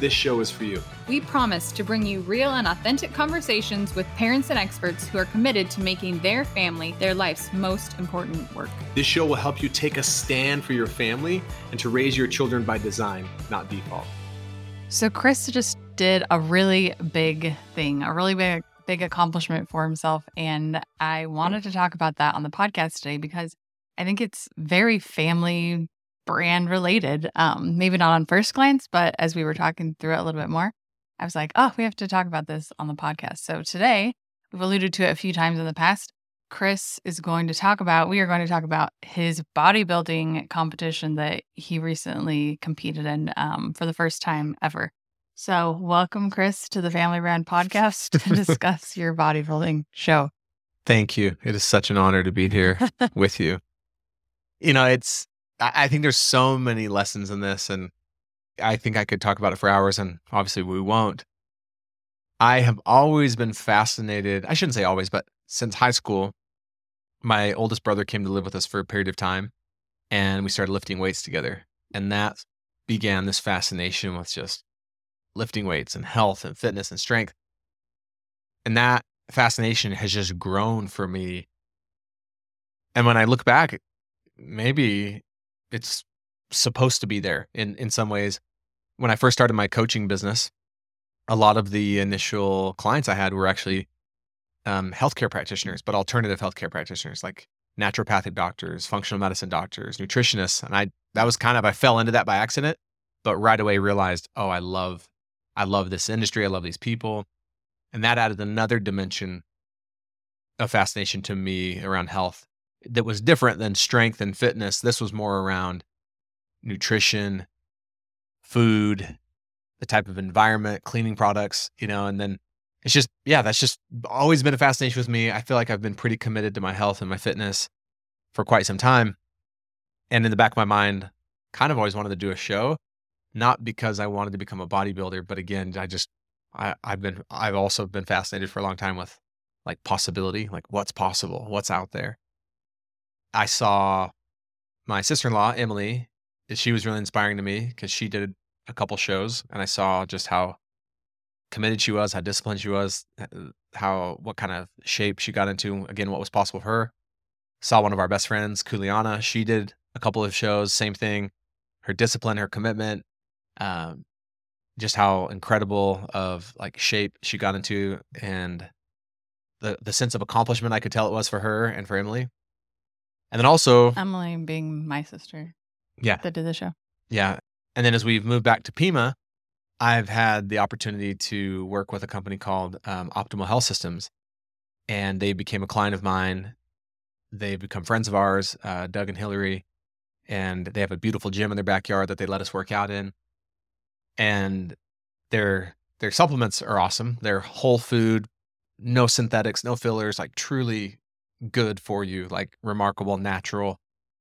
this show is for you. We promise to bring you real and authentic conversations with parents and experts who are committed to making their family their life's most important work. This show will help you take a stand for your family and to raise your children by design, not default. So, Chris just did a really big thing, a really big, big accomplishment for himself. And I wanted to talk about that on the podcast today because I think it's very family brand related. Um, maybe not on first glance, but as we were talking through it a little bit more, I was like, oh, we have to talk about this on the podcast. So today, we've alluded to it a few times in the past. Chris is going to talk about, we are going to talk about his bodybuilding competition that he recently competed in um, for the first time ever. So, welcome, Chris, to the Family Brand podcast to discuss your bodybuilding show. Thank you. It is such an honor to be here with you. You know, it's I think there's so many lessons in this, and I think I could talk about it for hours, and obviously we won't. I have always been fascinated. I shouldn't say always, but since high school, my oldest brother came to live with us for a period of time, and we started lifting weights together. And that began this fascination with just lifting weights and health and fitness and strength. And that fascination has just grown for me. And when I look back, maybe it's supposed to be there in in some ways. When I first started my coaching business, a lot of the initial clients I had were actually um, healthcare practitioners, but alternative healthcare practitioners like naturopathic doctors, functional medicine doctors, nutritionists, and I that was kind of I fell into that by accident, but right away realized, oh, I love I love this industry, I love these people, and that added another dimension of fascination to me around health that was different than strength and fitness. This was more around nutrition, food, the type of environment, cleaning products, you know, and then it's just, yeah, that's just always been a fascination with me. I feel like I've been pretty committed to my health and my fitness for quite some time. And in the back of my mind, kind of always wanted to do a show, not because I wanted to become a bodybuilder, but again, I just, I, I've been, I've also been fascinated for a long time with like possibility, like what's possible, what's out there. I saw my sister in law, Emily, she was really inspiring to me because she did a couple shows and I saw just how committed she was, how disciplined she was, uh, how, what kind of shape she got into, again, what was possible for her. Saw one of our best friends, Kuliana. She did a couple of shows, same thing. Her discipline, her commitment, um, just how incredible of like shape she got into and the the sense of accomplishment I could tell it was for her and for Emily. And then also Emily being my sister. Yeah. That did the show. Yeah. And then as we've moved back to Pima, I've had the opportunity to work with a company called um, Optimal Health Systems. And they became a client of mine. They've become friends of ours, uh, Doug and Hillary. And they have a beautiful gym in their backyard that they let us work out in. And their their supplements are awesome. They're whole food, no synthetics, no fillers, like truly good for you, like remarkable natural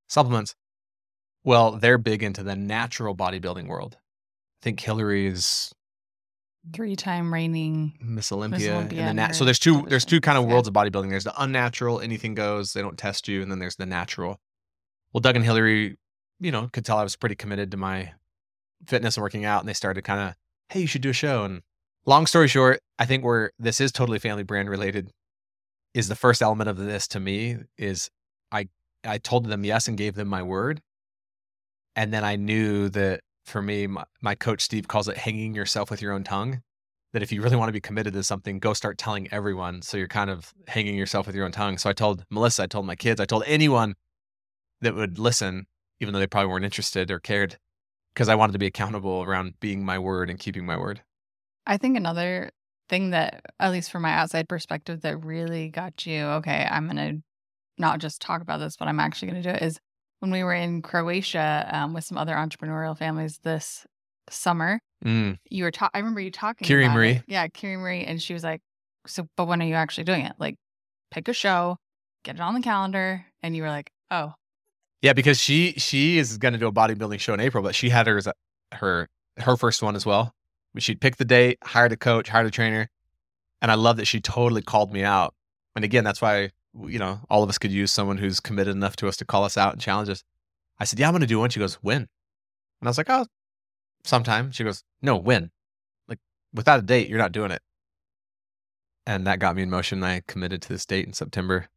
supplements. Well, they're big into the natural bodybuilding world. I think Hillary's three time reigning Miss Olympia. Miss Olympia and the nat- so there's two there's two kind of worlds yeah. of bodybuilding. There's the unnatural, anything goes, they don't test you, and then there's the natural. Well, Doug and Hillary, you know, could tell I was pretty committed to my fitness and working out, and they started kind of, hey, you should do a show. And long story short, I think we're this is totally family brand related is the first element of this to me is I I told them yes and gave them my word. And then I knew that for me, my, my coach Steve calls it hanging yourself with your own tongue. That if you really want to be committed to something, go start telling everyone. So you're kind of hanging yourself with your own tongue. So I told Melissa, I told my kids, I told anyone that would listen, even though they probably weren't interested or cared, because I wanted to be accountable around being my word and keeping my word. I think another thing that, at least from my outside perspective, that really got you, okay, I'm going to not just talk about this, but I'm actually going to do it is when we were in Croatia um, with some other entrepreneurial families this summer. Mm. You were talking, I remember you talking Kiri Marie. Yeah, Kiri Marie. And she was like, so, but when are you actually doing it? Like, pick a show, get it on the calendar. And you were like, oh, Yeah, because she she is going to do a bodybuilding show in April, but she had hers her her first one as well. She'd pick the date, hired a coach, hired a trainer, and I love that she totally called me out. And again, that's why you know all of us could use someone who's committed enough to us to call us out and challenge us. I said, "Yeah, I'm going to do one." She goes, "When?" And I was like, "Oh, sometime." She goes, "No, when? Like without a date, you're not doing it." And that got me in motion. I committed to this date in September.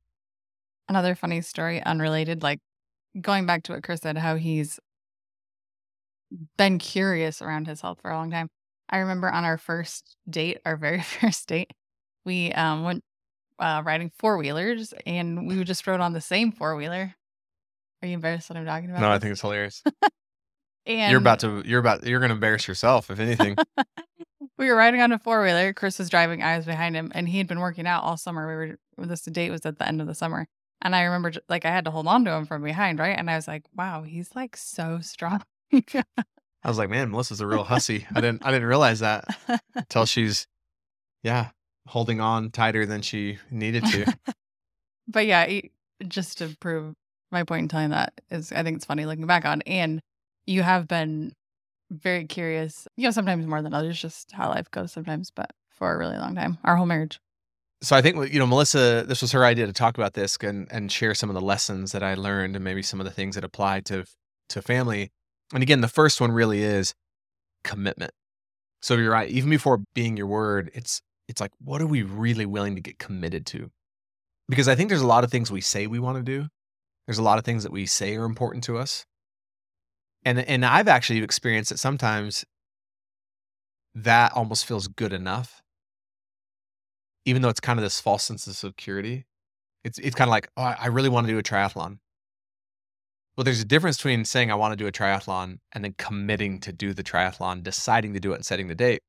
Another funny story, unrelated, like going back to what Chris said, how he's been curious around his health for a long time. I remember on our first date, our very first date, we um, went uh, riding four wheelers and we just rode on the same four wheeler. Are you embarrassed what I'm talking about? No, I think it's hilarious. and you're about to you're about you're going to embarrass yourself if anything. we were riding on a four wheeler. Chris was driving, I was behind him, and he had been working out all summer. We were this date was at the end of the summer, and I remember like I had to hold on to him from behind, right? And I was like, "Wow, he's like so strong." I was like, "Man, Melissa's a real hussy." I didn't I didn't realize that until she's, yeah, holding on tighter than she needed to. but yeah, just to prove my point in telling that is, I think it's funny looking back on, and you have been very curious. You know, sometimes more than others, just how life goes sometimes, but for a really long time, our whole marriage. so I think you know Melissa. This was her idea to talk about this and and share some of the lessons that I learned and maybe some of the things that apply to to family. And again, the first one really is commitment. So you're right. Even before being your word, it's it's like what are we really willing to get committed to? Because I think there's a lot of things we say we want to do. There's a lot of things that we say are important to us. And and I've actually experienced that sometimes that almost feels good enough even though it's kind of this false sense of security, it's it's kind of like, oh, I really want to do a triathlon. Well, there's a difference between saying I want to do a triathlon and then committing to do the triathlon, deciding to do it and setting the date.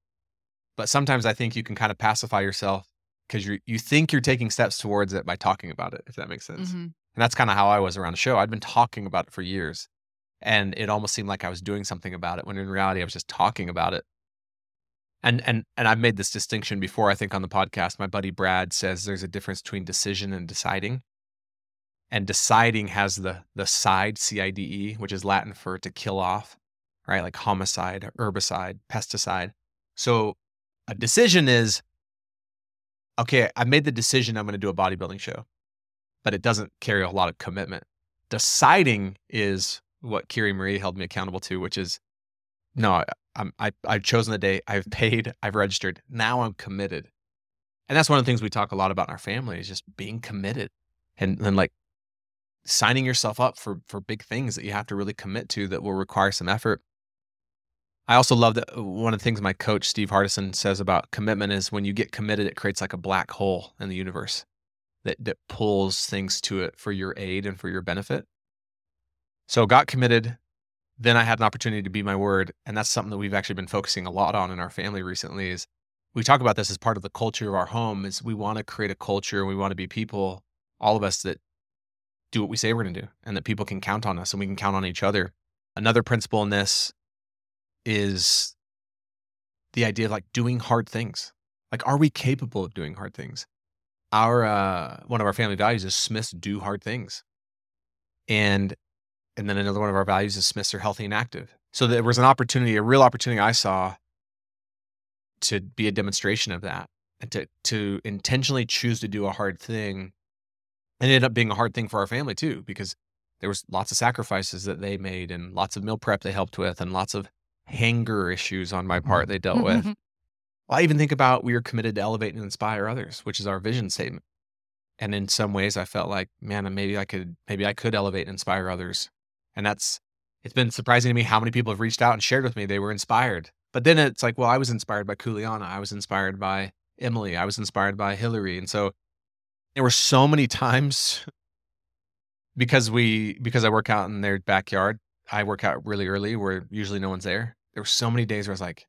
But sometimes I think you can kind of pacify yourself because you you think you're taking steps towards it by talking about it, if that makes sense. Mhm. And that's kind of how I was around the show. I'd been talking about it for years. And it almost seemed like I was doing something about it when in reality I was just talking about it. And and and I've made this distinction before, I think, on the podcast. My buddy Brad says there's a difference between decision and deciding. And deciding has the the side, C-I-D-E, which is Latin for to kill off, right? Like homicide, herbicide, pesticide. So a decision is okay, I made the decision I'm going to do a bodybuilding show, but it doesn't carry a lot of commitment. Deciding is what Kiri Marie held me accountable to, which is no, I'm, I, I've chosen the date, I've paid, I've registered. Now I'm committed. And that's one of the things we talk a lot about in our family is just being committed and, then like signing yourself up for, for big things that you have to really commit to that will require some effort. I also love that uh, one of the things my coach, Steve Hardison, says about commitment is when you get committed, it creates like a black hole in the universe that, that pulls things to it for your aid and for your benefit. So got committed. Then I had an opportunity to be my word. And that's something that we've actually been focusing a lot on in our family recently is we talk about this as part of the culture of our home is we want to create a culture. We want to be people, all of us that do what we say we're going to do and that people can count on us and we can count on each other. Another principle in this is the idea of like doing hard things. Like, are we capable of doing hard things? Our uh, one of our family values is Smiths do hard things, and and then another one of our values is Smiths are healthy and active. So there was an opportunity, a real opportunity I saw to be a demonstration of that and to to intentionally choose to do a hard thing. And it ended up being a hard thing for our family too, because there was lots of sacrifices that they made and lots of meal prep they helped with and lots of hanger issues on my part they dealt with. Well, I even think about we are committed to elevate and inspire others, which is our vision statement. And in some ways, I felt like, man, maybe I could, maybe I could elevate and inspire others. And that's, it's been surprising to me how many people have reached out and shared with me they were inspired. But then it's like, well, I was inspired by Kuliana. I was inspired by Emily. I was inspired by Hillary. And so there were so many times because we, because I work out in their backyard, I work out really early where usually no one's there. There were so many days where I was like,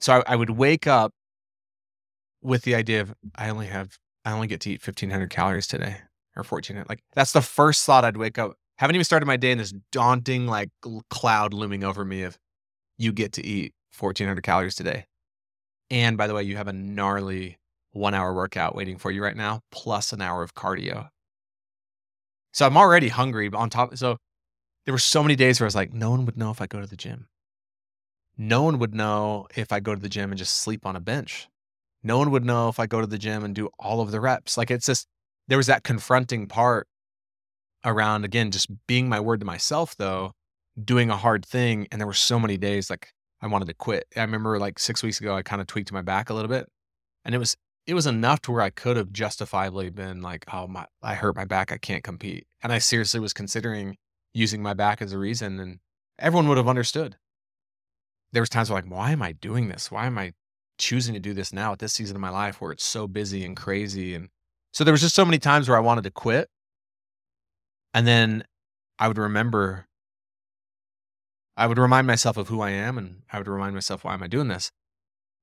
so I, I would wake up with the idea of I only have I only get to eat fifteen hundred calories today or fourteen. Like that's the first thought I'd wake up. Haven't even started my day, and this daunting like cloud looming over me of you get to eat fourteen hundred calories today. And by the way, you have a gnarly one hour workout waiting for you right now, plus an hour of cardio. So I'm already hungry on top. So there were so many days where I was like, no one would know if I go to the gym. No one would know if I go to the gym and just sleep on a bench. No one would know if I go to the gym and do all of the reps. Like it's just, there was that confronting part around, again, just being my word to myself, though, doing a hard thing. And there were so many days like I wanted to quit. I remember like six weeks ago, I kind of tweaked my back a little bit. And it was, it was enough to where I could have justifiably been like, oh, my, I hurt my back. I can't compete. And I seriously was considering using my back as a reason. And everyone would have understood. There was times where like, why am I doing this? Why am I choosing to do this now at this season of my life where it's so busy and crazy? And so there was just so many times where I wanted to quit. And then I would remember, I would remind myself of who I am and I would remind myself, why am I doing this?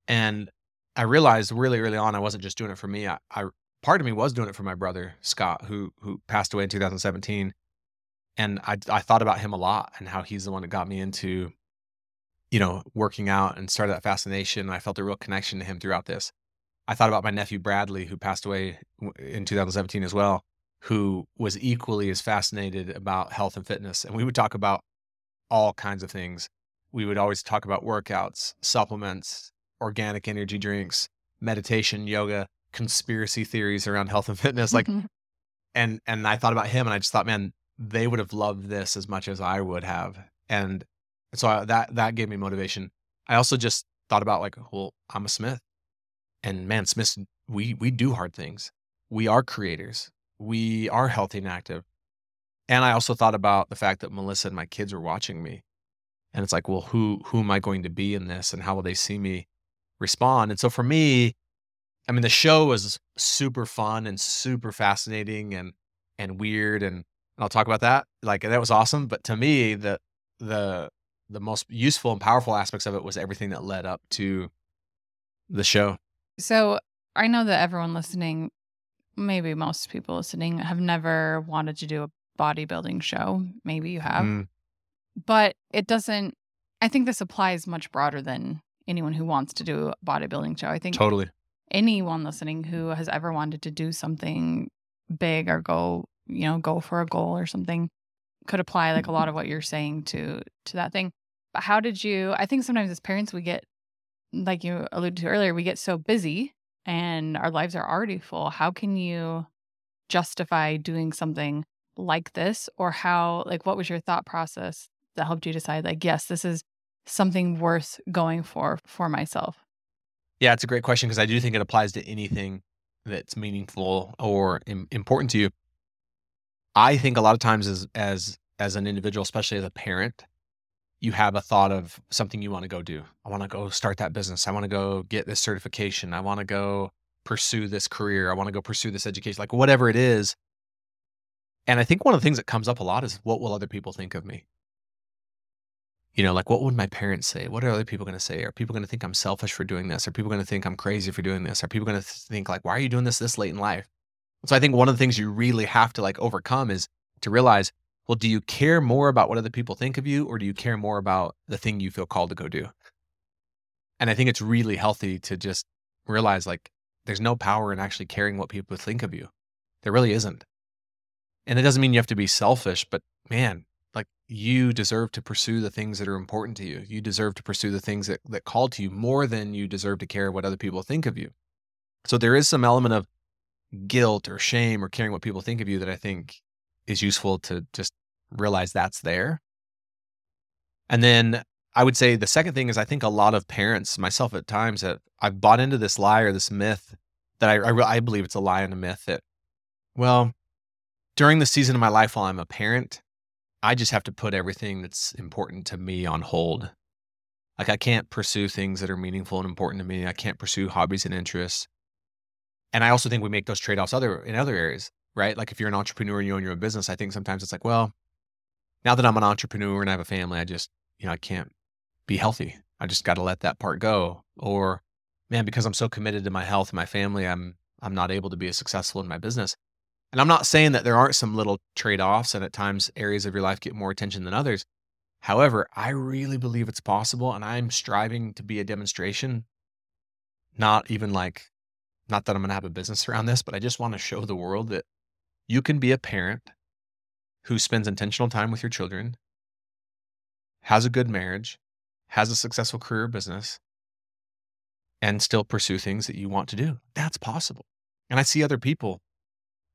And I realized really early on, I wasn't just doing it for me. I, I part of me was doing it for my brother, Scott, who, who passed away in 2017. And I, I thought about him a lot and how he's the one that got me into you know, working out and started that fascination. I felt a real connection to him throughout this. I thought about my nephew Bradley, who passed away in 2017 as well, who was equally as fascinated about health and fitness. And we would talk about all kinds of things. We would always talk about workouts, supplements, organic energy drinks, meditation, yoga, conspiracy theories around health and fitness. Like, and and I thought about him, and I just thought, man, they would have loved this as much as I would have. And and so I, that that gave me motivation. I also just thought about like, well, I'm a Smith, and man, Smiths we we do hard things. We are creators. We are healthy and active. And I also thought about the fact that Melissa and my kids were watching me, and it's like, well, who who am I going to be in this, and how will they see me respond? And so for me, I mean, the show was super fun and super fascinating and and weird, and I'll talk about that. Like that was awesome. But to me, the the the most useful and powerful aspects of it was everything that led up to the show. So I know that everyone listening, maybe most people listening, have never wanted to do a bodybuilding show. Maybe you have. Mm. But it doesn't, I think this applies much broader than anyone who wants to do a bodybuilding show. I think totally anyone listening who has ever wanted to do something big or go, you know, go for a goal or something could apply like a lot mm-hmm. of what you're saying to to that thing. But how did you I think sometimes as parents we get like you alluded to earlier, we get so busy and our lives are already full. How can you justify doing something like this or how like what was your thought process that helped you decide like yes, this is something worth going for for myself? Yeah, it's a great question because I do think it applies to anything that's meaningful or Im- important to you. I think a lot of times as as as an individual, especially as a parent, you have a thought of something you want to go do. I want to go start that business. I want to go get this certification. I want to go pursue this career. I want to go pursue this education, like whatever it is. And I think one of the things that comes up a lot is what will other people think of me? You know, like what would my parents say? What are other people going to say? Are people going to think I'm selfish for doing this? Are people going to think I'm crazy for doing this? Are people going to think like, why are you doing this this late in life? So I think one of the things you really have to like overcome is to realize, well, do you care more about what other people think of you or do you care more about the thing you feel called to go do? And I think it's really healthy to just realize like there's no power in actually caring what people think of you. There really isn't. And it doesn't mean you have to be selfish, but man, like you deserve to pursue the things that are important to you. You deserve to pursue the things that, that call to you more than you deserve to care what other people think of you. So there is some element of guilt or shame or caring what people think of you that I think is useful to just realize that's there. And then I would say the second thing is I think a lot of parents, myself at times, that I've bought into this lie or this myth that I, I, I believe it's a lie and a myth that, well, during the season of my life while I'm a parent, I just have to put everything that's important to me on hold. Like I can't pursue things that are meaningful and important to me. I can't pursue hobbies and interests. And I also think we make those trade offs other in other areas, right? Like if you're an entrepreneur and you own your own business, I think sometimes it's like, well, now that I'm an entrepreneur and I have a family, I just, you know, I can't be healthy. I just got to let that part go. Or, man, because I'm so committed to my health and my family, I'm I'm not able to be as successful in my business. And I'm not saying that there aren't some little trade offs and at times areas of your life get more attention than others. However, I really believe it's possible and I'm striving to be a demonstration, not even like not that I'm going to have a business around this, but I just want to show the world that you can be a parent who spends intentional time with your children, has a good marriage, has a successful career business, and still pursue things that you want to do. That's possible. And I see other people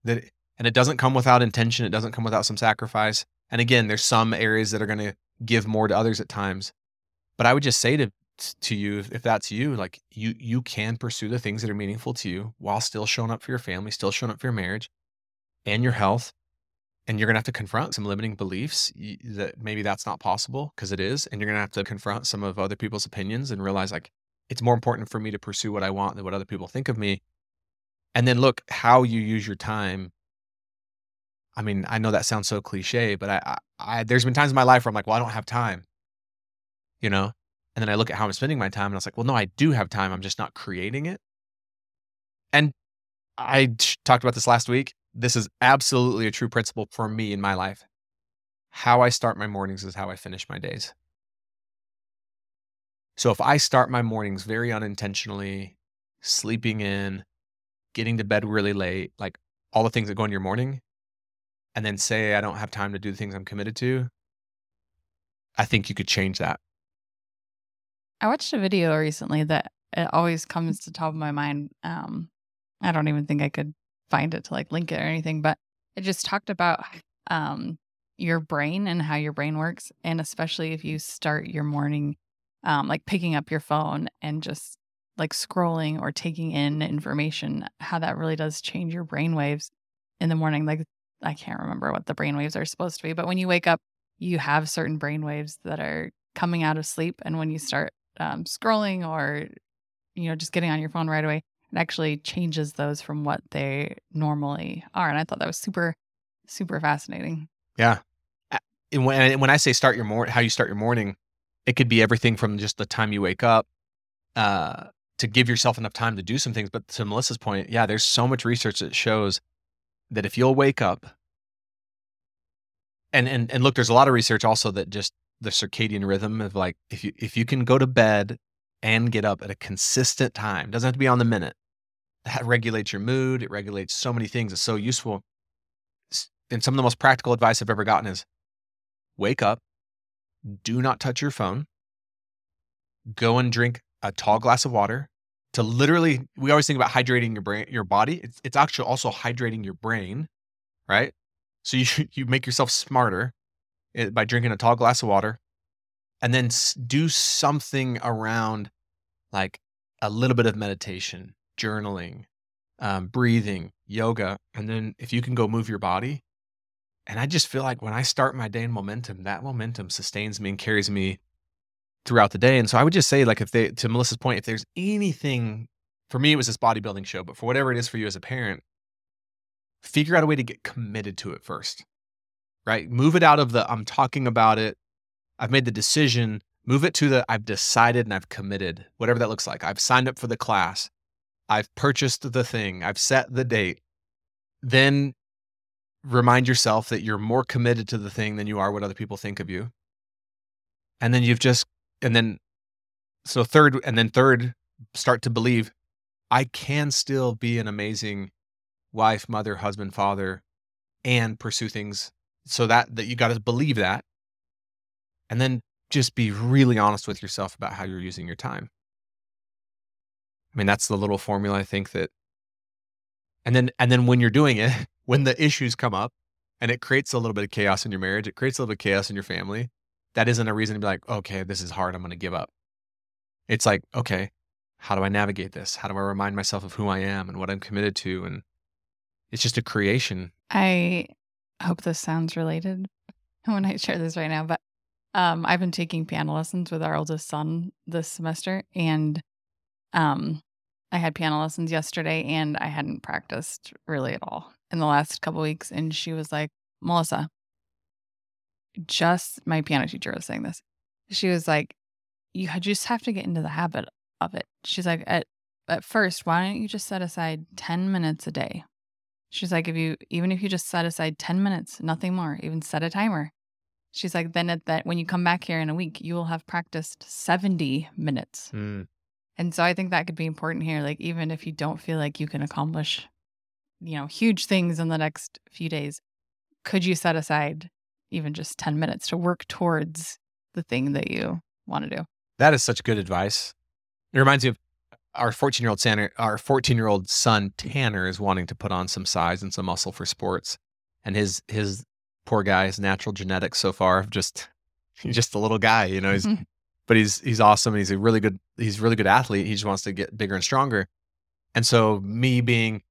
that, and it doesn't come without intention, it doesn't come without some sacrifice. And again, there's some areas that are going to give more to others at times. But I would just say to to you if that's you like you you can pursue the things that are meaningful to you while still showing up for your family still showing up for your marriage and your health and you're going to have to confront some limiting beliefs that maybe that's not possible because it is and you're going to have to confront some of other people's opinions and realize like it's more important for me to pursue what i want than what other people think of me and then look how you use your time i mean i know that sounds so cliche but i, I, I there's been times in my life where i'm like well i don't have time you know and then I look at how I'm spending my time and I was like, well, no, I do have time. I'm just not creating it. And I talked about this last week. This is absolutely a true principle for me in my life. How I start my mornings is how I finish my days. So if I start my mornings very unintentionally, sleeping in, getting to bed really late, like all the things that go in your morning, and then say I don't have time to do the things I'm committed to, I think you could change that. I watched a video recently that it always comes to top of my mind. Um, I don't even think I could find it to like link it or anything, but it just talked about um, your brain and how your brain works, and especially if you start your morning um, like picking up your phone and just like scrolling or taking in information, how that really does change your brain waves in the morning. Like I can't remember what the brain waves are supposed to be, but when you wake up, you have certain brain waves that are coming out of sleep, and when you start um, scrolling or you know just getting on your phone right away it actually changes those from what they normally are and i thought that was super super fascinating yeah and when, when i say start your morning how you start your morning it could be everything from just the time you wake up uh, to give yourself enough time to do some things but to melissa's point yeah there's so much research that shows that if you'll wake up and and and look there's a lot of research also that just the circadian rhythm of like if you if you can go to bed and get up at a consistent time, doesn't have to be on the minute. That regulates your mood. It regulates so many things. It's so useful. And some of the most practical advice I've ever gotten is wake up, do not touch your phone, go and drink a tall glass of water to literally we always think about hydrating your brain your body it's, it's actually also hydrating your brain right so you you make yourself smarter Eh, by drinking a tall glass of water and then do something around like a little bit of meditation, journaling, um, breathing, yoga. And then if you can go move your body. And I just feel like when I start my day in momentum, that momentum sustains me and carries me throughout the day. And so I would just say, like, if they, to Melissa's point, if there's anything, for me, it was this bodybuilding show, but for whatever it is for you as a parent, figure out a way to get committed to it first right? Move it out of the I'm talking about it. I've made the decision. Move it to the I've decided and I've committed, whatever that looks like. I've signed up for the class. I've purchased the thing. I've set the date. Then remind yourself that you're more committed to the thing than you are what other people think of you. And then you've just, and then, so third, and then third, start to believe I can still be an amazing wife, mother, husband, father, and pursue things so that that you got to believe that and then just be really honest with yourself about how you're using your time. I mean that's the little formula i think that and then and then when you're doing it when the issues come up and it creates a little bit of chaos in your marriage it creates a little bit of chaos in your family that isn't a reason to be like okay this is hard i'm going to give up. It's like okay how do i navigate this? How do i remind myself of who i am and what i'm committed to? And it's just a creation. I hope this sounds related when I share this right now, but um, I've been taking piano lessons with our oldest son this semester, and um, I had piano lessons yesterday, and I hadn't practiced really at all in the last couple weeks. And she was like, "Melissa, just my piano teacher was saying this. She was like, you just have to get into the habit of it. She's like, at at first, why don't you just set aside ten minutes a day She's like, if you even if you just set aside 10 minutes, nothing more, even set a timer. She's like, then at that when you come back here in a week, you will have practiced 70 minutes. Mm. And so I think that could be important here. Like, even if you don't feel like you can accomplish, you know, huge things in the next few days, could you set aside even just 10 minutes to work towards the thing that you want to do? That is such good advice. It reminds me of our 14 year old son, our 14 year old son Tanner is wanting to put on some size and some muscle for sports, and his his poor guy's natural genetics so far have just he's just a little guy, you know. He's but he's he's awesome. And he's a really good he's a really good athlete. He just wants to get bigger and stronger. And so me being,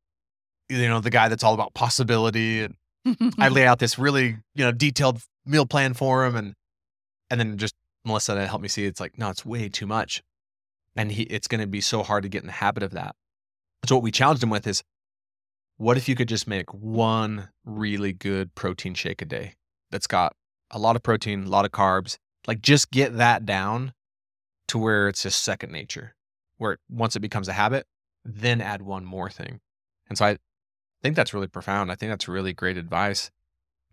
you know, the guy that's all about possibility, and I lay out this really you know detailed meal plan for him, and and then just Melissa to help me see it's like no, it's way too much, and he it's going to be so hard to get in the habit of that. So what we challenged him with is, what if you could just make one really good protein shake a day that's got a lot of protein, a lot of carbs, like just get that down to where it's just second nature, where once it becomes a habit, then add one more thing. And so I think that's really profound. I think that's really great advice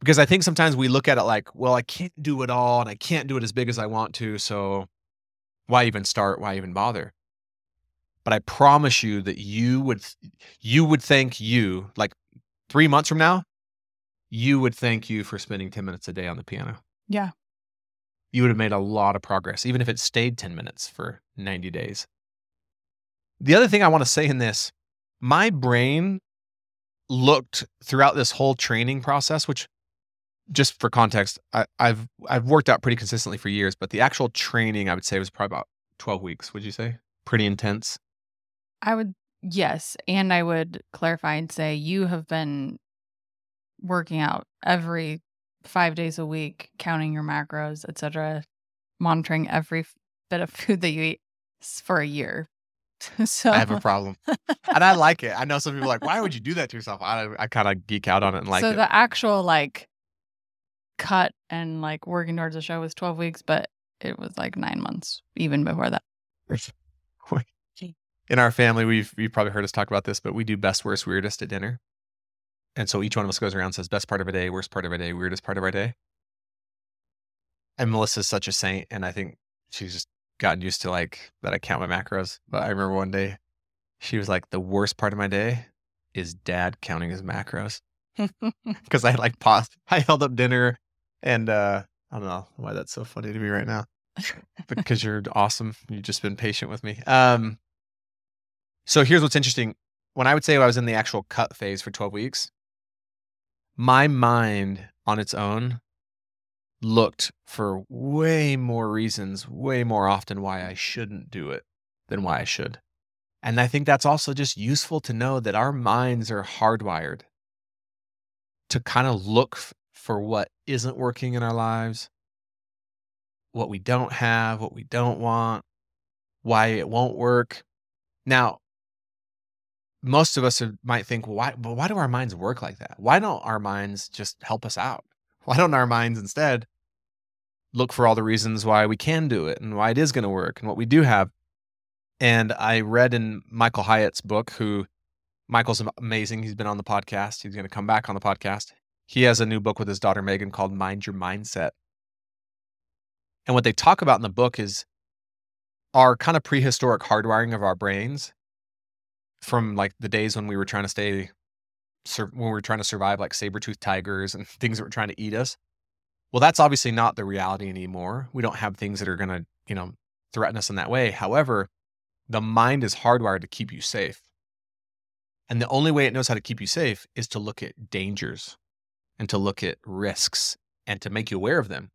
because I think sometimes we look at it like, well, I can't do it all and I can't do it as big as I want to. So why even start? Why even bother? But I promise you that you would, you would thank you like three months from now, you would thank you for spending 10 minutes a day on the piano. yeah. You would have made a lot of progress, even if it stayed 10 minutes for 90 days. The other thing I want to say in this, my brain looked throughout this whole training process, which just for context, I, I've I've worked out pretty consistently for years, but the actual training I would say was probably about 12 weeks, would you say? Pretty intense. I would, yes. And I would clarify and say you have been working out every five days a week, counting your macros, etc., monitoring every bit of food that you eat for a year. so I have a problem. and I like it. I know some people are like, why would you do that to yourself? I, I kind of geek out on it and like so it. the actual like cut and like working towards the show was 12 weeks, but it was like nine months even before that. in our family, we've you've probably heard us talk about this, but we do best, worst, weirdest at dinner. And so each one of us goes around and says best part of a day, worst part of a day, weirdest part of our day. And Melissa's such a saint, and I think she's just gotten used to like that I count my macros. But I remember one day she was like, the worst part of my day is dad counting his macros. Because I like paused. I held up dinner and uh I don't know why that's so funny to me right now because you're awesome. You've just been patient with me. Um, so here's what's interesting. When I would say I was in the actual cut phase for 12 weeks, my mind on its own looked for way more reasons, way more often why I shouldn't do it than why I should. And I think that's also just useful to know that our minds are hardwired to kind of look f- for what isn't working in our lives, what we don't have, what we don't want, why it won't work. Now, most of us might think, well, why, but why do our minds work like that? Why don't our minds just help us out? Why don't our minds instead look for all the reasons why we can do it and why it is going to work and what we do have? And I read in Michael Hyatt's book, who Michael's amazing. He's been on the podcast. He's going to come back on the podcast. He has a new book with his daughter Megan called Mind Your Mindset. And what they talk about in the book is our kind of prehistoric hardwiring of our brains from like the days when we were trying to stay when we were trying to survive like saber-toothed tigers and things that were trying to eat us. Well, that's obviously not the reality anymore. We don't have things that are going to, you know, threaten us in that way. However, the mind is hardwired to keep you safe. And the only way it knows how to keep you safe is to look at dangers and to look at risks and to make you aware of them.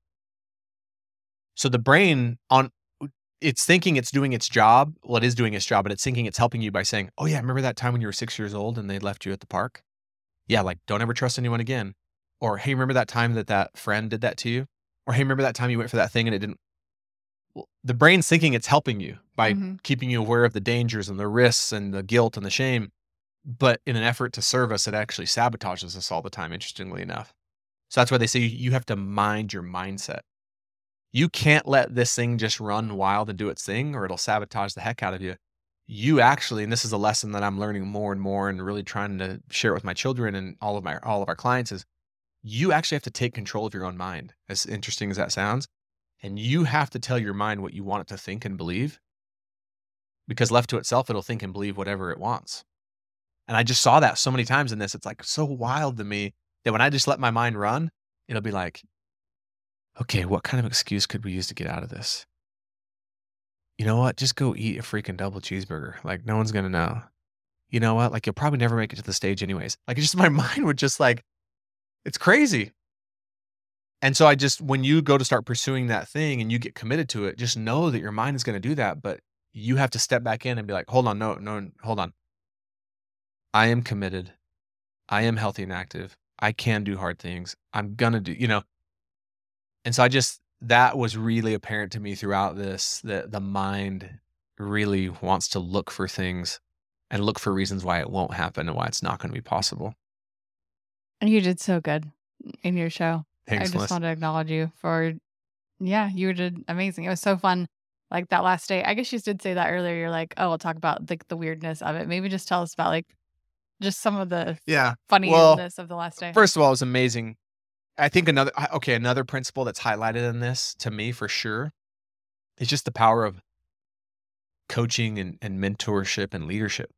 So the brain on it's thinking it's doing its job. Well, it is doing its job, but it's thinking it's helping you by saying, "Oh yeah, remember that time when you were 6 years old and they left you at the park?" Yeah, like don't ever trust anyone again. Or, "Hey, remember that time that that friend did that to you?" Or, "Hey, remember that time you went for that thing and it didn't well, the brain's thinking it's helping you by Mhm. keeping you aware of the dangers and the risks and the guilt and the shame. But in an effort to serve us, it actually sabotages us all the time, interestingly enough. So that's why they say you have to mind your mindset. You can't let this thing just run wild and do its thing, or it'll sabotage the heck out of you. You actually, and this is a lesson that I'm learning more and more and really trying to share it with my children and all of my all of our clients is you actually have to take control of your own mind. As interesting as that sounds. And you have to tell your mind what you want it to think and believe because left to itself, it'll think and believe whatever it wants. And I just saw that so many times in this. It's like so wild to me that when I just let my mind run, it'll be like, okay, what kind of excuse could we use to get out of this? You know what? Just go eat a freaking double cheeseburger. Like, no one's going to know. You know what? Like, you'll probably never make it to the stage, anyways. Like, just my mind would just like, it's crazy. And so I just, when you go to start pursuing that thing and you get committed to it, just know that your mind is going to do that. But you have to step back in and be like, hold on, no, no, hold on. I am committed. I am healthy and active. I can do hard things. I'm going to do, you know. And so I just, that was really apparent to me throughout this that the mind really wants to look for things and look for reasons why it won't happen and why it's not going to be possible. And you did so good in your show. Thanks, I just want to acknowledge you for, yeah, you did amazing. It was so fun. Like that last day, I guess you did say that earlier. You're like, oh, we'll talk about like the weirdness of it. Maybe just tell us about like just some of the Yeah. funniness of the last day. First of all, it was amazing. I think another okay, another principle that's highlighted in this to me for sure is just the power of coaching and, and mentorship and leadership.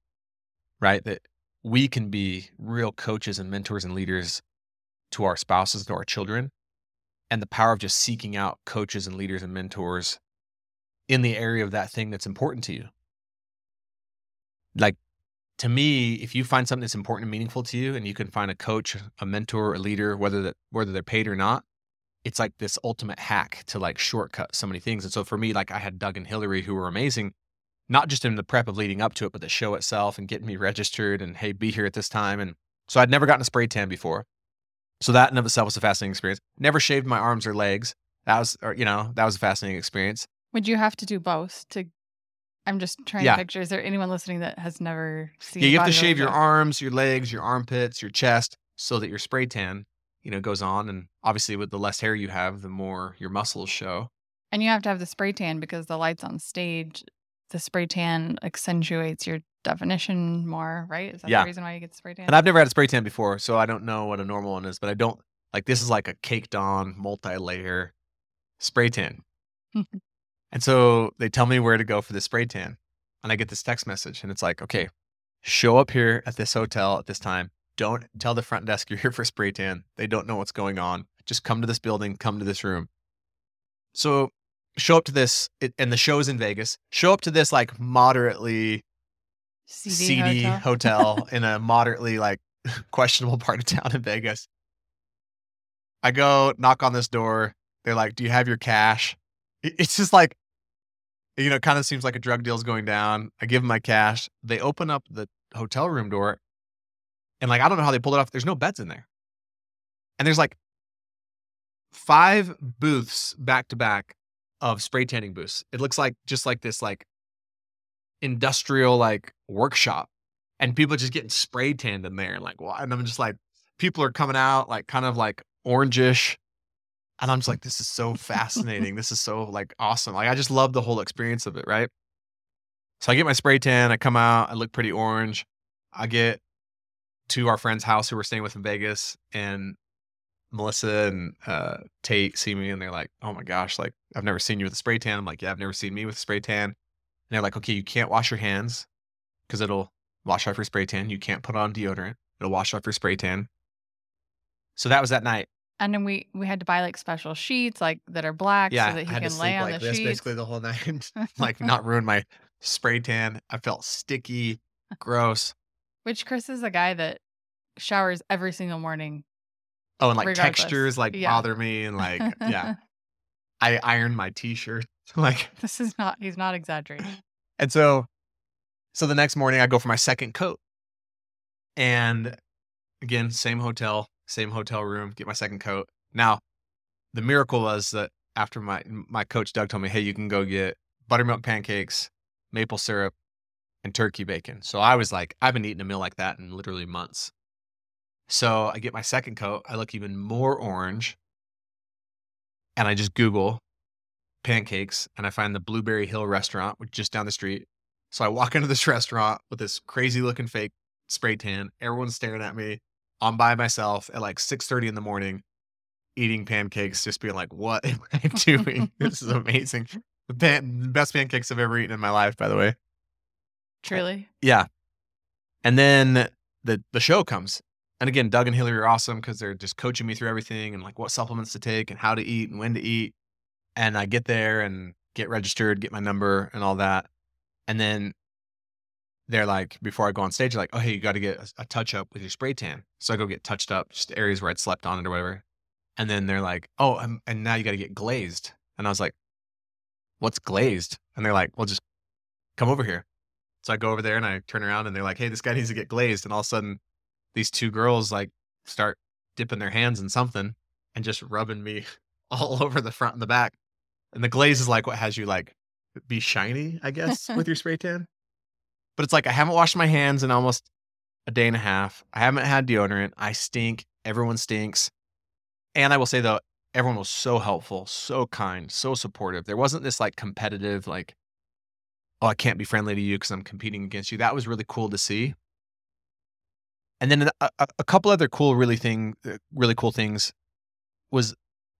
Right? That we can be real coaches and mentors and leaders to our spouses, to our children, and the power of just seeking out coaches and leaders and mentors in the area of that thing that's important to you. Like to me, if you find something that's important and meaningful to you, and you can find a coach, a mentor, a leader, whether that whether they're paid or not, it's like this ultimate hack to like shortcut so many things. And so for me, like I had Doug and Hillary who were amazing, not just in the prep of leading up to it, but the show itself and getting me registered and hey, be here at this time. And so I'd never gotten a spray tan before. So that in of itself was a fascinating experience. Never shaved my arms or legs. That was, or, you know, that was a fascinating experience. Would you have to do both to? I'm just trying Yeah. to picture. Is there anyone listening that has never seen? Yeah, you have to shave your arms, your legs, your armpits, your chest, so that your spray tan, you know, goes on. And obviously, with the less hair you have, the more your muscles show. And you have to have the spray tan because the lights on stage, the spray tan accentuates your definition more, right? Is that Yeah. the reason why you get spray tan? And I've never had a spray tan before, so I don't know what a normal one is. But I don't like this is like a caked on, multi layer spray tan. and so they tell me where to go for the spray tan, and I get this text message, and it's like, okay, show up here at this hotel at this time. Don't tell the front desk you're here for spray tan. They don't know what's going on. Just come to this building, come to this room. So show up to this, it, and the show is in Vegas. Show up to this like moderately CD, seedy hotel. hotel in a moderately like questionable part of town in Vegas. I go knock on this door. They're like, "Do you have your cash?" It's just like, you know, it kind of seems like a drug deal's going down. I give them my cash. They open up the hotel room door, and like I don't know how they pulled it off. There's no beds in there, and there's like five booths back to back of spray tanning booths. It looks like just like this like industrial like workshop and people just getting spray tanned in there And like what and i'm just like people are coming out like kind of like orangish and i'm just like this is so fascinating. This is so like awesome. Like i just love the whole experience of it right? So i get my spray tan i come out i look pretty orange. I get to our friend's house who we're staying with in vegas and melissa and uh, tate see me and they're like oh my gosh like i've never seen you with a spray tan i'm like yeah i've never seen me with a spray tan and they're like, okay, you can't wash your hands because it'll wash off your spray tan. You can't put on deodorant. It'll wash off your spray tan. So that was that night. And then we we had to buy like special sheets like that are black Yeah, so that he can lay on like the this sheets. basically the whole night, like not ruin my spray tan. I felt sticky, gross. Which Chris is a guy that showers every single morning. Oh, and like Regardless. textures like Yeah. bother me, and like yeah, I iron my t-shirt like this is not he's not exaggerating. And so, so the next morning I go for my second coat, and again, same hotel, same hotel room, get my second coat. Now, the miracle was that after my my coach Doug told me, "Hey, you can go get buttermilk pancakes, maple syrup, and turkey bacon." So I was like, I've been eating a meal like that in literally months. So I get my second coat. I look even more orange, and I just Google pancakes and I find the Blueberry Hill restaurant, which is just down the street. So I walk into this restaurant with this crazy looking fake spray tan. Everyone's staring at me. I'm by myself at like 6:30 in the morning, eating pancakes, just being like, "What am I doing? this is amazing." The, pan- the best pancakes I've ever eaten in my life, by the way. Uh, Truly. Yeah. And then the the show comes. And again, Doug and Hillary are awesome because they're just coaching me through everything and like what supplements to take and how to eat and when to eat. And I get there and get registered, get my number and all that. And then they're like, before I go on stage, like, oh, hey, you got to get a, a touch up with your spray tan. So I go get touched up, just areas where I'd slept on it or whatever. And then they're like, oh, um, and now you got to get glazed. And I was like, what's glazed? And they're like, well, just come over here. So I go over there and I turn around and they're like, hey, this guy needs to get glazed. And all of a sudden, these two girls like start dipping their hands in something and just rubbing me all over the front and the back. And the glaze is like what has you like be shiny, I guess, with your spray tan. But it's like I haven't washed my hands in almost a day and a half. I haven't had deodorant. I stink. Everyone stinks. And I will say though, everyone was so helpful, so kind, so supportive. There wasn't this like competitive, like, oh, I can't be friendly to you because I'm competing against you. That was really cool to see. And then a, a, couple other cool, really thing, uh, really cool things was,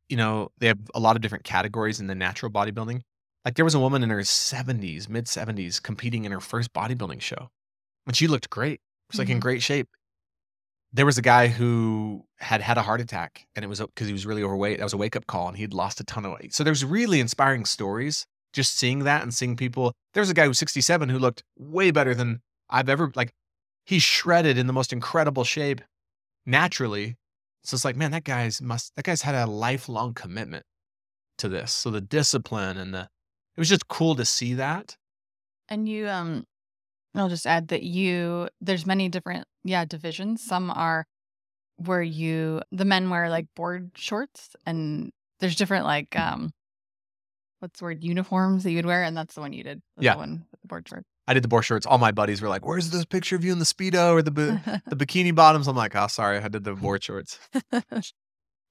you know, they have a lot of different categories in the natural bodybuilding. Like there was a woman in her 70s, mid 70s, competing in her first bodybuilding show, and she looked great. She was like in Mhm. great shape. There was a guy who had had a heart attack, and it was because he was really overweight. That was a wake up call, and he'd lost a ton of weight. So there's really inspiring stories. Just seeing that and seeing people. There was a guy who was 67 who looked way better than I've ever like. He's shredded in the most incredible shape, naturally. So it's like, man, that guy's must. That guy's had a lifelong commitment to this. So the discipline and the it was just cool to see that. And you, um, I'll just add that you, there's many different, yeah, divisions. Some are where you, the men wear like board shorts, and there's different, like, um, what's the word, uniforms that you'd wear. And that's the one you did. was Yeah. The one with the board shorts. I did the board shorts. All my buddies were like, "Where's this picture of you in the speedo or the the bikini bottoms?" I'm like, "Oh, sorry, I did the board shorts."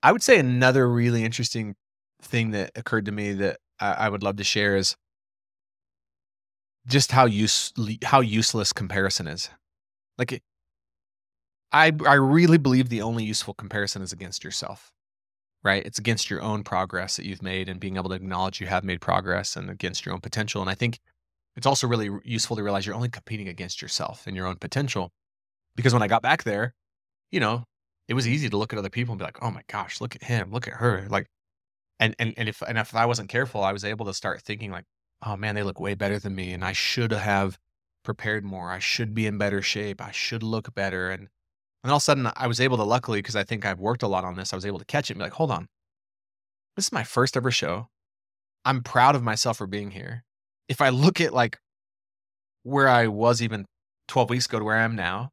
I would say another really interesting thing that occurred to me that I, I would love to share is just how use how useless comparison is. Like, it, I I really believe the only useful comparison is against yourself, right? It's against your own progress that you've made and being able to acknowledge you have made progress and against your own potential. And I think it's also really useful to realize you're only competing against yourself and your own potential. Because when I got back there, you know, it was easy to look at other people and be like, "Oh my gosh, look at him, look at her." Like, and and and if and if I wasn't careful, I was able to start thinking like, "Oh man, they look way better than me, and I should have prepared more. I should be in better shape. I should look better." And and all of a sudden, I was able to, luckily, because I think I've worked a lot on this, I was able to catch it and be like, "Hold on, this is my first ever show. I'm proud of myself for being here. If I look at like where I was even 12 weeks ago to where I am now,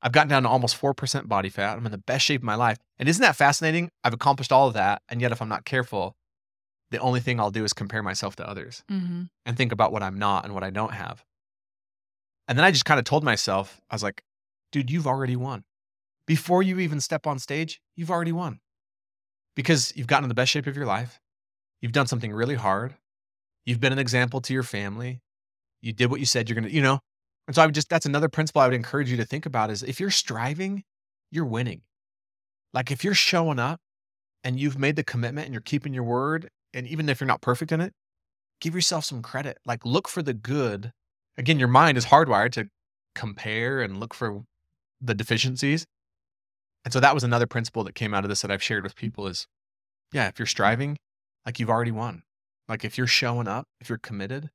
I've gotten down to almost 4% body fat. I'm in the best shape of my life. And isn't that fascinating? I've accomplished all of that. And yet, if I'm not careful, the only thing I'll do is compare myself to others hmm and think about what I'm not and what I don't have. And then I just kind of told myself, I was like, dude, you've already won. Before you even step on stage, you've already won because you've gotten in the best shape of your life. You've done something really hard. You've been an example to your family. You did what you said you're going to, you know? And so I would just, that's another principle I would encourage you to think about is if you're striving, you're winning. Like if you're showing up and you've made the commitment and you're keeping your word, and even if you're not perfect in it, give yourself some credit. Like look for the good. Again, your mind is hardwired to compare and look for the deficiencies. And so that was another principle that came out of this that I've shared with people is yeah, if you're striving, like you've already won. Like if you're showing up, if you're committed.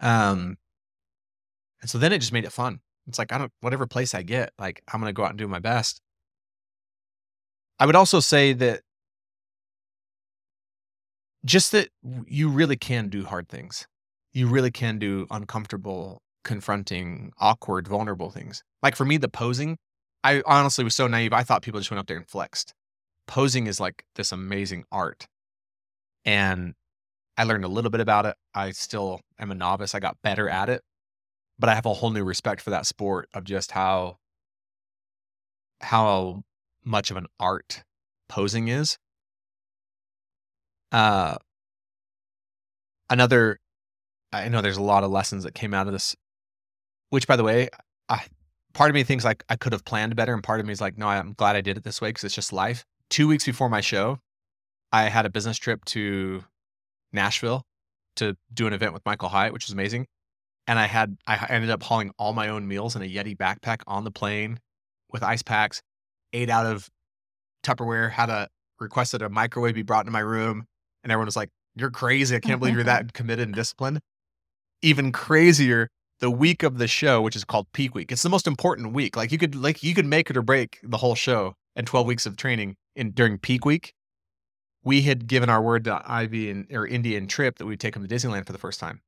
Um and so then it just made it fun. It's like I don't whatever place I get, like I'm going to go out and do my best. I would also say that just that you really can do hard things. You really can do uncomfortable, confronting, awkward, vulnerable things. Like for me, the posing, I honestly was so naive. I thought people just went up there and flexed. Posing is like this amazing art. And I learned a little bit about it. I still am a novice. I got better at it. But I have a whole new respect for that sport of just how how much of an art posing is. Uh another I know there's a lot of lessons that came out of this, which by the way, I part of me thinks like I could have planned better, and part of me is like, no, I'm glad I did it this way because it's just life. Two weeks before my show, I had a business trip to Nashville to do an event with Michael Hyatt, which was amazing. and I had I ended up hauling all my own meals in a Yeti backpack on the plane with ice packs, ate out of Tupperware, had a requested a microwave be brought into my room, and everyone was like, "You're crazy! I can't believe you're that committed and disciplined." Even crazier, the week of the show, which is called peak week. It's the most important week. Like you could like you could make it or break the whole show and 12 weeks of training in during peak week. We had given our word to Ivy and or Indian trip that we'd take them to Disneyland for the first time.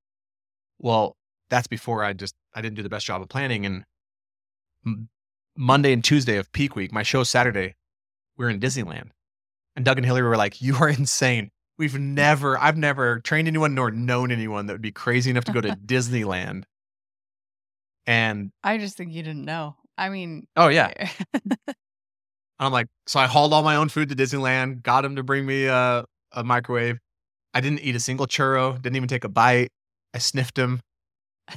Well, that's before I just I didn't do the best job of planning. And Monday and Tuesday of peak week, my show Saturday, we are in Disneyland, and Doug and Hillary were like, "You are insane. We've never, I've never trained anyone nor known anyone that would be crazy enough to go to Disneyland." And I just think you didn't know. I mean, oh yeah, eh, I'm like, so I hauled all my own food to Disneyland, got him to bring me a, a microwave. I didn't eat a single churro, didn't even take a bite. I sniffed them.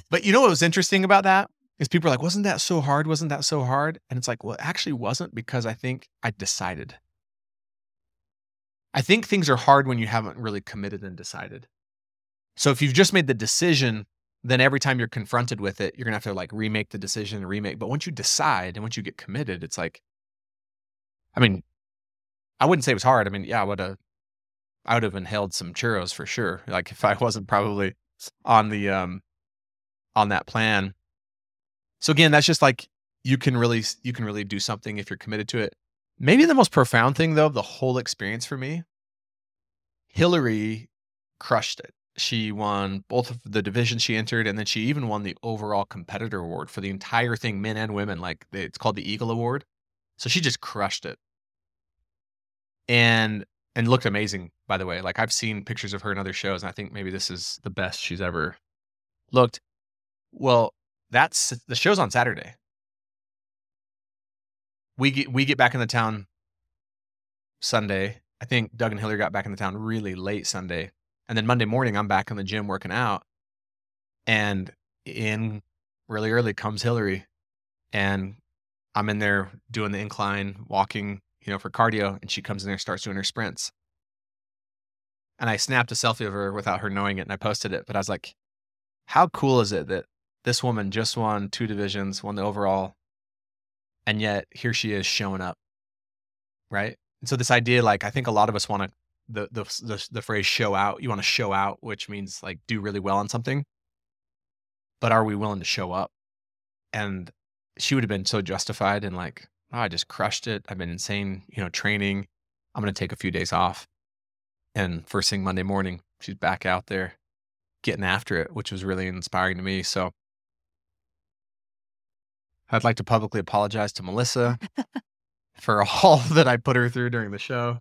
But you know what was interesting about that? Is people are like, wasn't that so hard? Wasn't that so hard? And it's like, well, it actually wasn't because I think I decided. I think things are hard when you haven't really committed and decided. So if you've just made the decision, then every time you're confronted with it, you're gonna have to like remake the decision, remake. But once you decide and once you get committed, it's like, I mean, I wouldn't say it was hard. I mean, yeah, I would have, I would have inhaled some churros for sure. Like if I wasn't probably on the um on that plan. So again, that's just like you can really you can really do something if you're committed to it. Maybe the most profound thing though, the whole experience for me, Hillary crushed it. She won both of the divisions she entered, and then she even won the overall competitor award for the entire thing, men and women. Like it's called the Eagle Award. So she just crushed it. And and looked amazing, by the way. Like I've seen pictures of her in other shows, and I think maybe this is the best she's ever looked. Well, that's the show's on Saturday. We get we get back in the town Sunday. I think Doug and Hillary got back in the town really late Sunday. And then Monday morning I'm back in the gym working out. And in really early comes Hillary. And I'm in there doing the incline, walking, you know, for cardio, and she comes in there starts doing her sprints. And I snapped a selfie of her without her knowing it and I posted it. But I was like, how cool is it that this woman just won two divisions, won the overall, and yet here she is showing up, right? And so this idea, like I think a lot of us want to the the the, the phrase "show out." You want to show out, which means like do really well on something, but are we willing to show up? And she would have been so justified and like, oh, I just crushed it. I've been insane, you know, training. I'm going to take a few days off. And first thing Monday morning, she's back out there getting after it, which was really inspiring to me. So I'd like to publicly apologize to Melissa for all that I put her through during the show.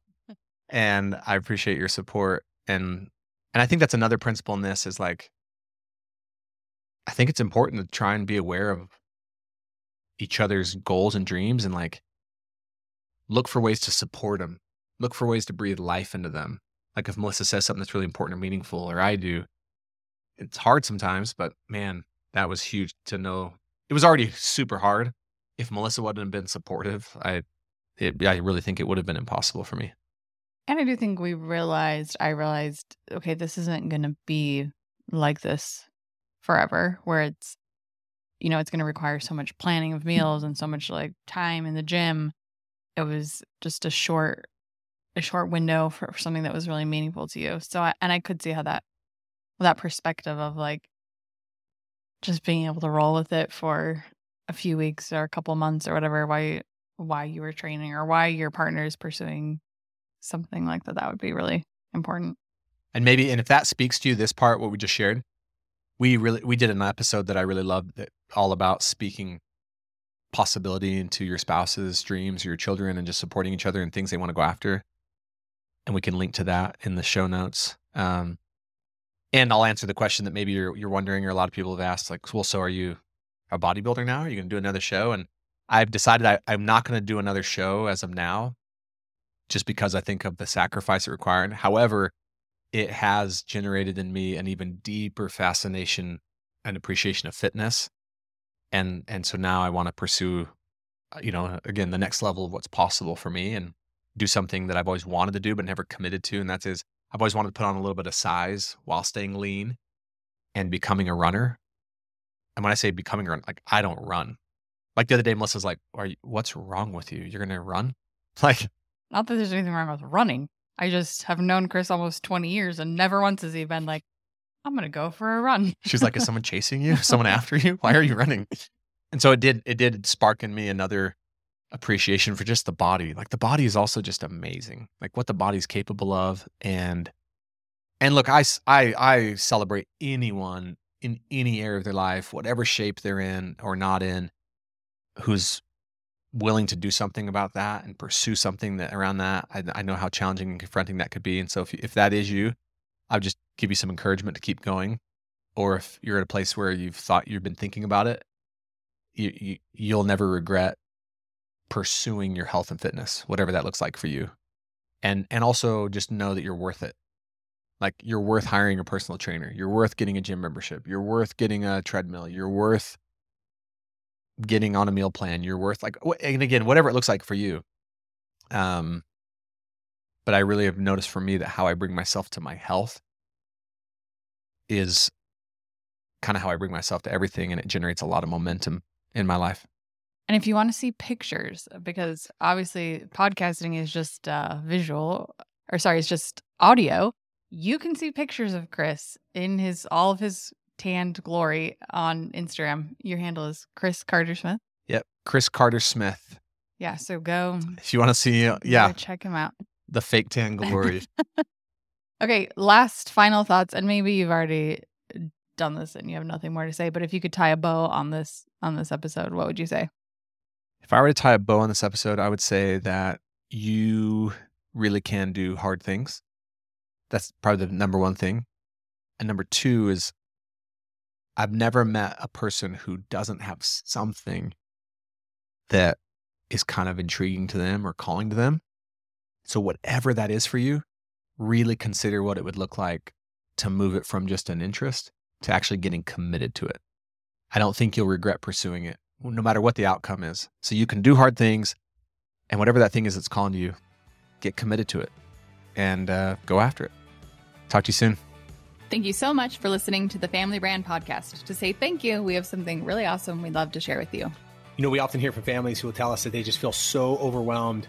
And I appreciate your support. And and I think that's another principle in this is like I think it's important to try and be aware of each other's goals and dreams and like look for ways to support them. Look for ways to breathe life into them. Like if Melissa says something that's really important or meaningful, or I do, it's hard sometimes, but man, that was huge to know it was already super hard. If Melissa wouldn't have been supportive, I it, I really think it would have been impossible for me. And I do think we realized, I realized, okay, this isn't going to be like this forever, where it's, you know, it's going to require so much planning of mm. meals and so much like time in the gym. It was just a short, a short window for, for something that was really meaningful to you. So, I, and I could see how that, that perspective of like, just being able to roll with it for a few weeks or a couple months or whatever why why you were training or why your partner is pursuing something like that that would be really important and maybe and if that speaks to you this part what we just shared we really we did an episode that i really loved that all about speaking possibility into your spouse's dreams your children and just supporting each other and things they want to go after and we can link to that in the show notes um, and I'll answer the question that maybe you're you're wondering, or a lot of people have asked, like, well, so are you a bodybuilder now? Are you going to do another show? And I've decided I, I'm not going to do another show as of now, just because I think of the sacrifice it required. However, it has generated in me an even deeper fascination and appreciation of fitness, and and so now I want to pursue, uh, you know, again the next level of what's possible for me and do something that I've always wanted to do but never committed to, and that is I've always wanted to put on a little bit of size while staying lean and becoming a runner. And when I say becoming a runner, like I don't run. Like the other day, Melissa's like, "Are you? What's wrong with you? You're gonna run?" Like, Not that there's anything wrong with running. I just have known Chris almost 20 years and never once has he been like, I'm going to go for a run. she's like, "Is someone chasing you? Someone after you? Why are you running?" And so it did. It did spark in me another appreciation for just the body. Like the body is also just amazing. Like what the body's capable of, and and look, I I I celebrate anyone in any area of their life, whatever shape they're in or not in, who's willing to do something about that and pursue something that around that. I, I know how challenging and confronting that could be. And so if, you- if that is you, I'll just give you some encouragement to keep going. Or if you're at a place where you've thought you've been thinking about it, you, you, you'll never regret pursuing your health and fitness, whatever that looks like for you. And, and also just know that you're worth it. Like you're worth hiring a personal trainer. You're worth getting a gym membership. You're worth getting a treadmill. You're worth getting on a meal plan. You're worth like, and again, whatever it looks like for you. Um, but I really have noticed for me that how I bring myself to my health is kind of how I bring myself to everything, and it generates a lot of momentum in my life. And if you want to see pictures, because obviously podcasting is just uh, visual, or sorry, it's just audio, you can see pictures of Chris in his all of his tanned glory on Instagram. Your handle is Chris Carter Smith. Yep, Chris Carter Smith. Yeah, so go, If you want to see, uh, yeah, check him out. The fake tan glory. Okay, last final thoughts, and maybe you've already done this and you have nothing more to say. But if you could tie a bow on this on this episode, what would you say? if I were to tie a bow on this episode, I would say that you really can do hard things. That's probably the number one thing. And number two is I've never met a person who doesn't have something that is kind of intriguing to them or calling to them. So, whatever that is for you, really consider what it would look like to move it from just an interest to actually getting committed to it. I don't think you'll regret pursuing it, no matter what the outcome is. So, you can do hard things, and whatever that thing is that's calling to you, get committed to it and uh, go after it. Talk to you soon. Thank you so much for listening to the Family Brand Podcast. To say thank you, we have something really awesome we'd love to share with you. You know, we often hear from families who will tell us that they just feel so overwhelmed